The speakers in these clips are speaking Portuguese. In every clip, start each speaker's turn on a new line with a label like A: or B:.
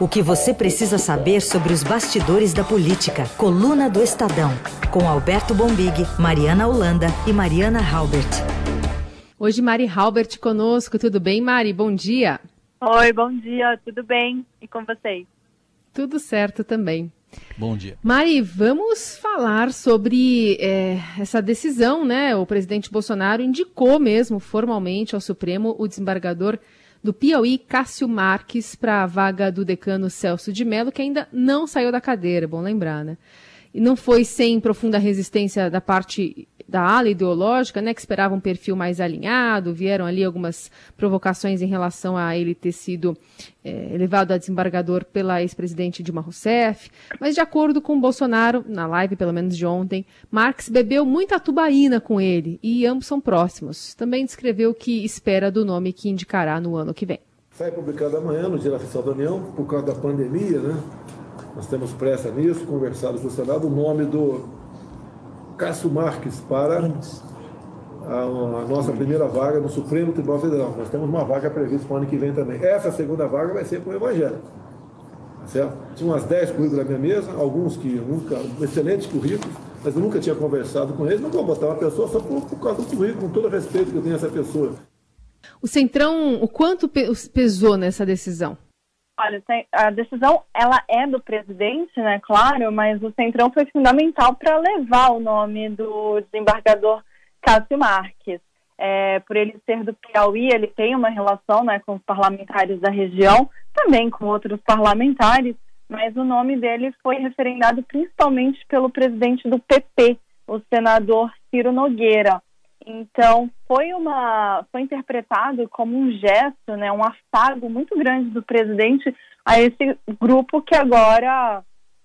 A: O que você precisa saber sobre os bastidores da política. Coluna do Estadão. Com Alberto Bombig, Mariana Holanda e Mariana Halbert.
B: Hoje, Mari Halbert conosco. Tudo bem, Mari? Bom dia.
C: Oi, bom dia. Tudo bem? E com vocês?
B: Tudo certo também.
D: Bom dia.
B: Mari, vamos falar sobre é, essa decisão, né? O presidente Bolsonaro indicou mesmo formalmente ao Supremo o desembargador do Piauí, Cássio Marques, para a vaga do decano Celso de Mello, que ainda não saiu da cadeira, bom lembrar, né? E não foi sem profunda resistência da parte da ala ideológica, né, que esperava um perfil mais alinhado, vieram ali algumas provocações em relação a ele ter sido é, elevado a desembargador pela ex-presidente Dilma Rousseff, mas de acordo com Bolsonaro, na live pelo menos de ontem, Marx bebeu muita tubaína com ele e ambos são próximos. Também descreveu o que espera do nome que indicará no ano que vem.
E: Sai publicado amanhã no da Oficial da União, por causa da pandemia, né? Nós temos pressa nisso, conversado com o Senado, o nome do Cássio Marques para a, a, nossa primeira vaga no Supremo Tribunal Federal. Nós temos uma vaga prevista para o ano que vem também. Essa segunda vaga vai ser para o Evangelho. Tá certo? Tinha umas 10 currículos na minha mesa, alguns que nunca, excelentes currículos, mas eu nunca tinha conversado com eles. Não vou botar uma pessoa só por, por causa do currículo, com todo o respeito que eu tenho a essa pessoa.
B: O Centrão, o quanto pesou nessa decisão?
C: Olha, a decisão ela é do presidente, né, claro, mas o Centrão foi fundamental para levar o nome do desembargador Cássio Marques. É, por ele ser do Piauí, ele tem uma relação né, com os parlamentares da região, também com outros parlamentares, mas o nome dele foi referendado principalmente pelo presidente do PP, o senador Ciro Nogueira. Então, foi uma foi interpretado como um gesto, né, um afago muito grande do presidente a esse grupo que agora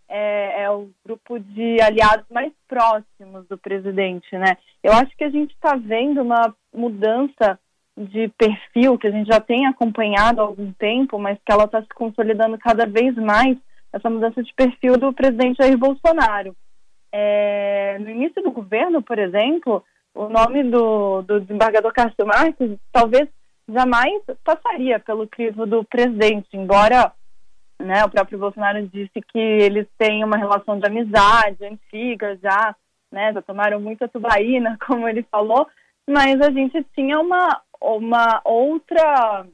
C: é, é o grupo de aliados mais próximos do presidente, né? Eu acho que a gente está vendo uma mudança de perfil que a gente já tem acompanhado há algum tempo, mas que ela está se consolidando cada vez mais, essa mudança de perfil do presidente Jair Bolsonaro. É, no início do governo, por exemplo, o nome do, do desembargador Castro Marques talvez jamais passaria pelo crivo do presidente, embora né, o próprio Bolsonaro disse que eles têm uma relação de amizade antiga já, né, já tomaram muita tubaína, como ele falou, mas a gente tinha uma, uma outra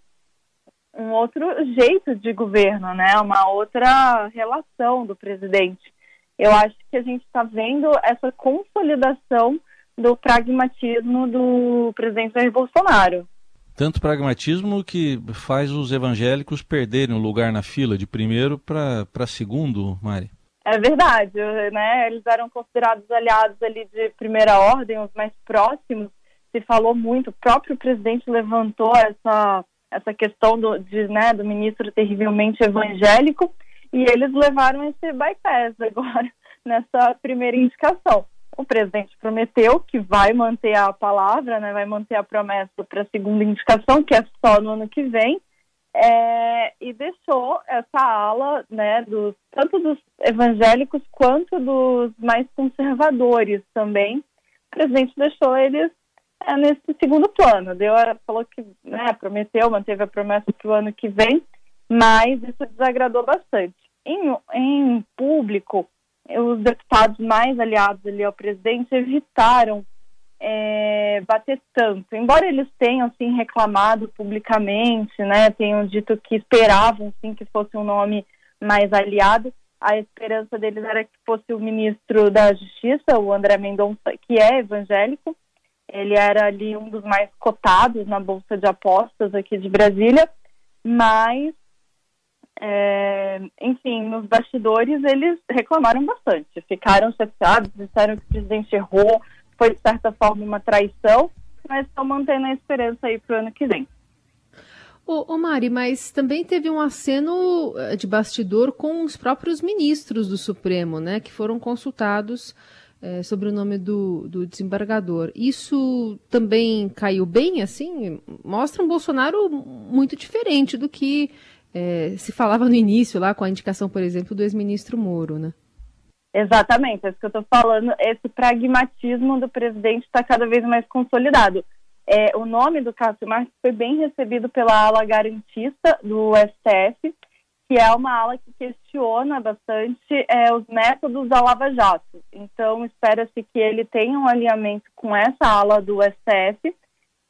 C: um outro jeito de governo, né, uma outra relação do presidente. Eu acho que a gente está vendo essa consolidação do pragmatismo do presidente Jair Bolsonaro.
D: Tanto pragmatismo que faz os evangélicos perderem o lugar na fila de primeiro para segundo, Mari.
C: É verdade, né? Eles eram considerados aliados ali de primeira ordem, os mais próximos. Se falou muito, o próprio presidente levantou essa essa questão do, de, né, do ministro terrivelmente evangélico e eles levaram esse bypass agora nessa primeira indicação o presidente prometeu que vai manter a palavra, né, vai manter a promessa para a segunda indicação, que é só no ano que vem, é, e deixou essa ala, né, dos, tanto dos evangélicos quanto dos mais conservadores também. O presidente deixou eles é, nesse segundo plano. Deu, falou que né, prometeu, manteve a promessa para o ano que vem, mas isso desagradou bastante. Em, em público, os deputados mais aliados ali ao presidente evitaram é, bater tanto. Embora eles tenham sim reclamado publicamente, né, tenham dito que esperavam sim que fosse um nome mais aliado, a esperança deles era que fosse o ministro da Justiça, o André Mendonça, que é evangélico. Ele era ali um dos mais cotados na bolsa de apostas aqui de Brasília, mas é, enfim, nos bastidores eles reclamaram bastante, ficaram chateados, disseram que o presidente errou, foi de certa forma uma traição, mas estão mantendo a esperança aí para o ano que vem.
B: Ô, ô, Mari, mas também teve um aceno eh, de bastidor com os próprios ministros do Supremo, né, que foram consultados é, sobre o nome do, do, desembargador. Isso também caiu bem, assim? Mostra um Bolsonaro muito diferente do que é, se falava no início lá com a indicação, por exemplo, do ex-ministro Moro, né?
C: Exatamente, é isso que eu estou falando. Esse pragmatismo do presidente está cada vez mais consolidado. É, o nome do Cássio Marques foi bem recebido pela ala garantista do STF, que é uma ala que questiona bastante é, os métodos da Lava Jato. Então, espera-se que ele tenha um alinhamento com essa ala do STF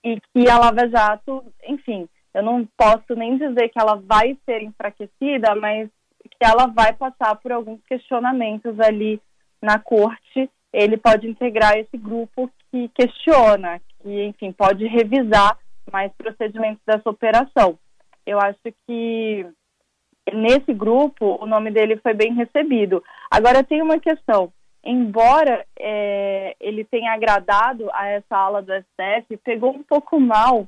C: e que a Lava Jato, enfim, eu não posso nem dizer que ela vai ser enfraquecida, mas que ela vai passar por alguns questionamentos ali na corte. Ele pode integrar esse grupo que questiona, que, enfim, pode revisar mais procedimentos dessa operação. Eu acho que nesse grupo o nome dele foi bem recebido. Agora tem uma questão. Embora é, ele tenha agradado a essa ala do STF, pegou um pouco mal,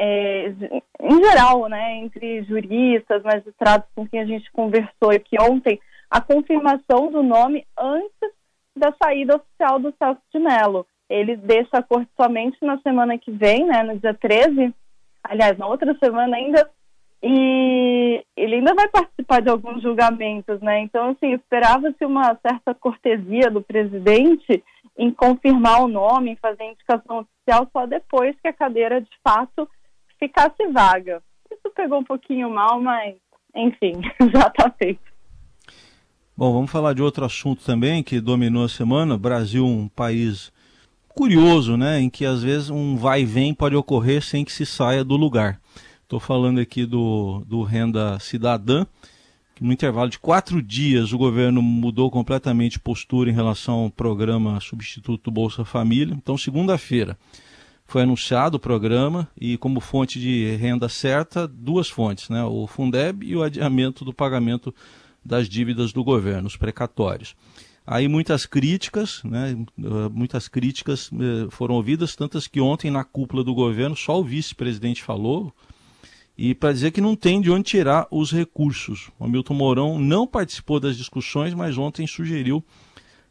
C: é, em geral, né, entre juristas, magistrados com quem a gente conversou aqui ontem, a confirmação do nome antes da saída oficial do Celso de Mello. Ele deixa a corte somente na semana que vem, né, no dia 13, aliás, na outra semana ainda, e ele ainda vai participar de alguns julgamentos, né? Então, assim, esperava-se uma certa cortesia do presidente em confirmar o nome, em fazer a indicação oficial só depois que a cadeira de fato ficasse vaga. Isso pegou um pouquinho mal, mas, enfim, já está feito.
D: Bom, vamos falar de outro assunto também que dominou a semana. Brasil, um país curioso, né? Em que às vezes um vai e vem pode ocorrer sem que se saia do lugar. Estou falando aqui do, do Renda Cidadã, que no intervalo de quatro dias o governo mudou completamente postura em relação ao programa substituto Bolsa Família. Então, segunda-feira foi anunciado o programa e como fonte de renda certa, duas fontes, né? o Fundeb e o adiamento do pagamento das dívidas do governo, os precatórios. Aí muitas críticas, né, muitas críticas eh, foram ouvidas, tantas que ontem na cúpula do governo só o vice-presidente falou, e para dizer que não tem de onde tirar os recursos. O Hamilton Mourão não participou das discussões, mas ontem sugeriu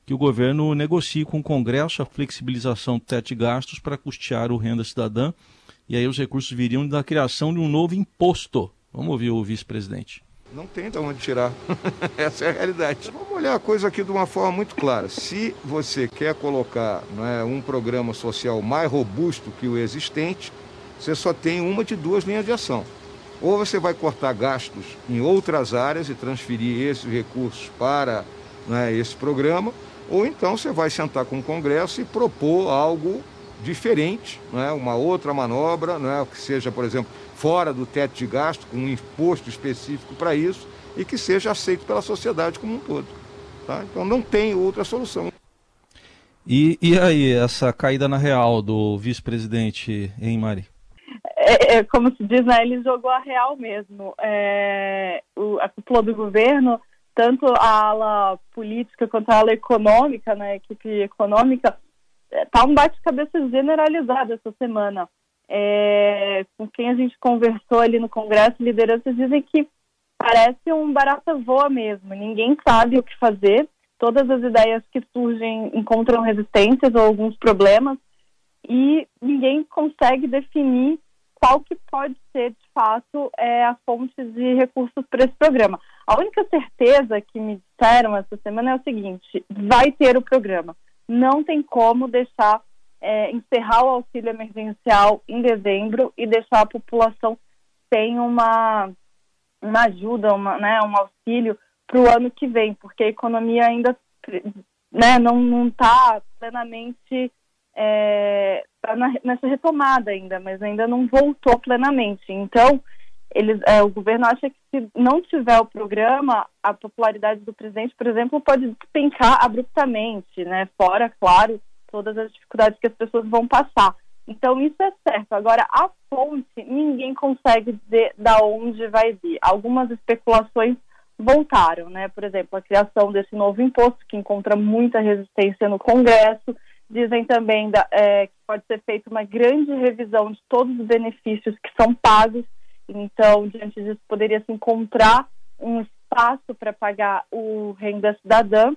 D: que o governo negocie com o Congresso a flexibilização do teto de gastos para custear o renda cidadã, e aí os recursos viriam da criação de um novo imposto. Vamos ouvir o vice-presidente.
F: Não tem de onde tirar. Essa é a realidade. Vamos olhar a coisa aqui de uma forma muito clara. Se você quer colocar é, um programa social mais robusto que o existente, você só tem uma de duas linhas de ação. Ou você vai cortar gastos em outras áreas e transferir esses recursos para né, esse programa, ou então você vai sentar com o Congresso e propor algo diferente, né, uma outra manobra, né, que seja, por exemplo, fora do teto de gasto, com um imposto específico para isso e que seja aceito pela sociedade como um todo. Tá? Então não tem outra solução.
D: E, e aí, essa caída na real do vice-presidente, hein, Mari?
C: É, é, como se diz, né, ele jogou a real mesmo. É, o, a cúpula do governo, tanto a ala política quanto a ala econômica, né, a equipe econômica, está é, um bate-cabeça generalizado essa semana. É, com quem a gente conversou ali no Congresso, lideranças dizem que parece um barata voa mesmo. Ninguém sabe o que fazer. Todas as ideias que surgem encontram resistências ou alguns problemas e ninguém consegue definir qual que pode ser, de fato, é, a fonte de recursos para esse programa. A única certeza que me disseram essa semana é o seguinte: vai ter o programa. Não tem como deixar é, encerrar o auxílio emergencial em dezembro e deixar a população sem uma, uma ajuda, uma, né, um auxílio para o ano que vem, porque a economia ainda né, não está plenamente é, tá nessa retomada ainda, mas ainda não voltou plenamente. Então, eles, é, o governo acha que se não tiver o programa, a popularidade do presidente, por exemplo, pode despencar abruptamente, né? Fora, claro, todas as dificuldades que as pessoas vão passar. Então, isso é certo. Agora, a fonte, ninguém consegue dizer da onde vai vir. Algumas especulações voltaram, né? Por exemplo, a criação desse novo imposto, que encontra muita resistência no Congresso, Dizem também da, é, que pode ser feita uma grande revisão de todos os benefícios que são pagos. Então, diante disso, poderia se encontrar um espaço para pagar o renda cidadã.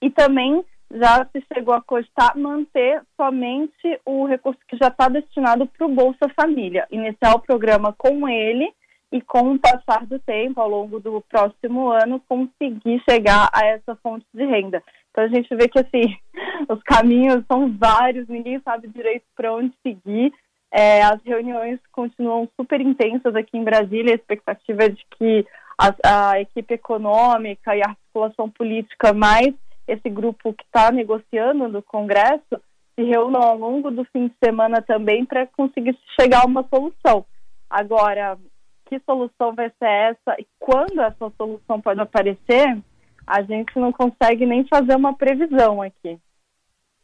C: E também já se chegou a cogitar manter somente o recurso que já está destinado para o Bolsa Família, iniciar o programa com ele e com o passar do tempo, ao longo do próximo ano, conseguir chegar a essa fonte de renda. Então a gente vê que assim os caminhos são vários, ninguém sabe direito para onde seguir. É, as reuniões continuam super intensas aqui em Brasília. A expectativa é de que a, a equipe econômica e a articulação política, mais esse grupo que está negociando no Congresso, se reúnam ao longo do fim de semana também para conseguir chegar a uma solução. Agora, que solução vai ser essa e quando essa solução pode aparecer, a gente não consegue nem fazer uma previsão aqui.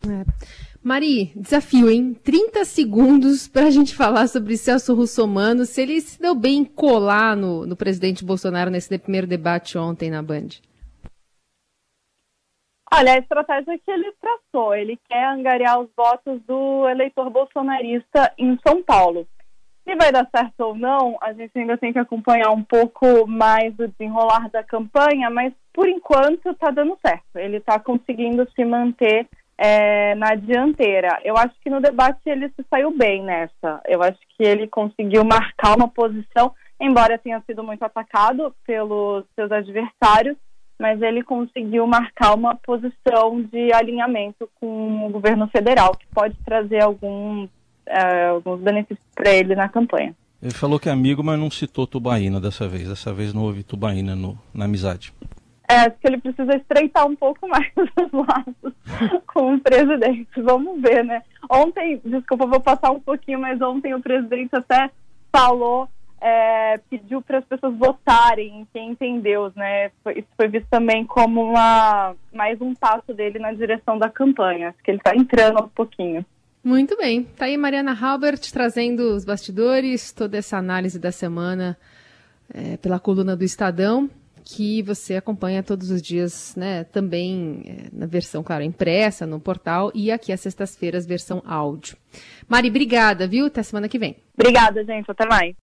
B: É. Mari, desafio, hein? 30 segundos para a gente falar sobre Celso Russomano, se ele se deu bem em colar no, no presidente Bolsonaro nesse primeiro debate ontem na Band.
C: Olha, a estratégia que ele traçou, ele quer angariar os votos do eleitor bolsonarista em São Paulo. Se vai dar certo ou não, a gente ainda tem que acompanhar um pouco mais o desenrolar da campanha, mas por enquanto está dando certo. Ele está conseguindo se manter é, na dianteira. Eu acho que no debate ele se saiu bem nessa. Eu acho que ele conseguiu marcar uma posição, embora tenha sido muito atacado pelos seus adversários, mas ele conseguiu marcar uma posição de alinhamento com o governo federal, que pode trazer algum uh, alguns benefícios para ele na campanha.
D: Ele falou que é amigo, mas não citou Tubaína dessa vez. Dessa vez não houve Tubaína no, na amizade.
C: É, acho que ele precisa estreitar um pouco mais os laços com o presidente. Vamos ver, né? Ontem, desculpa, vou passar um pouquinho, mas ontem o presidente até falou, é, pediu para as pessoas votarem em quem tem Deus, né? Isso foi visto também como uma, mais um passo dele na direção da campanha. Acho que ele está entrando aos pouquinho.
B: Muito bem. Tá aí Mariana Halbert trazendo os bastidores, toda essa análise da semana é, pela coluna do Estadão, que você acompanha todos os dias, né? Também é, na versão, claro, impressa, no portal, e aqui às sextas-feiras, versão áudio. Mari, obrigada, viu? Até semana que vem.
C: Obrigada, gente. Até mais.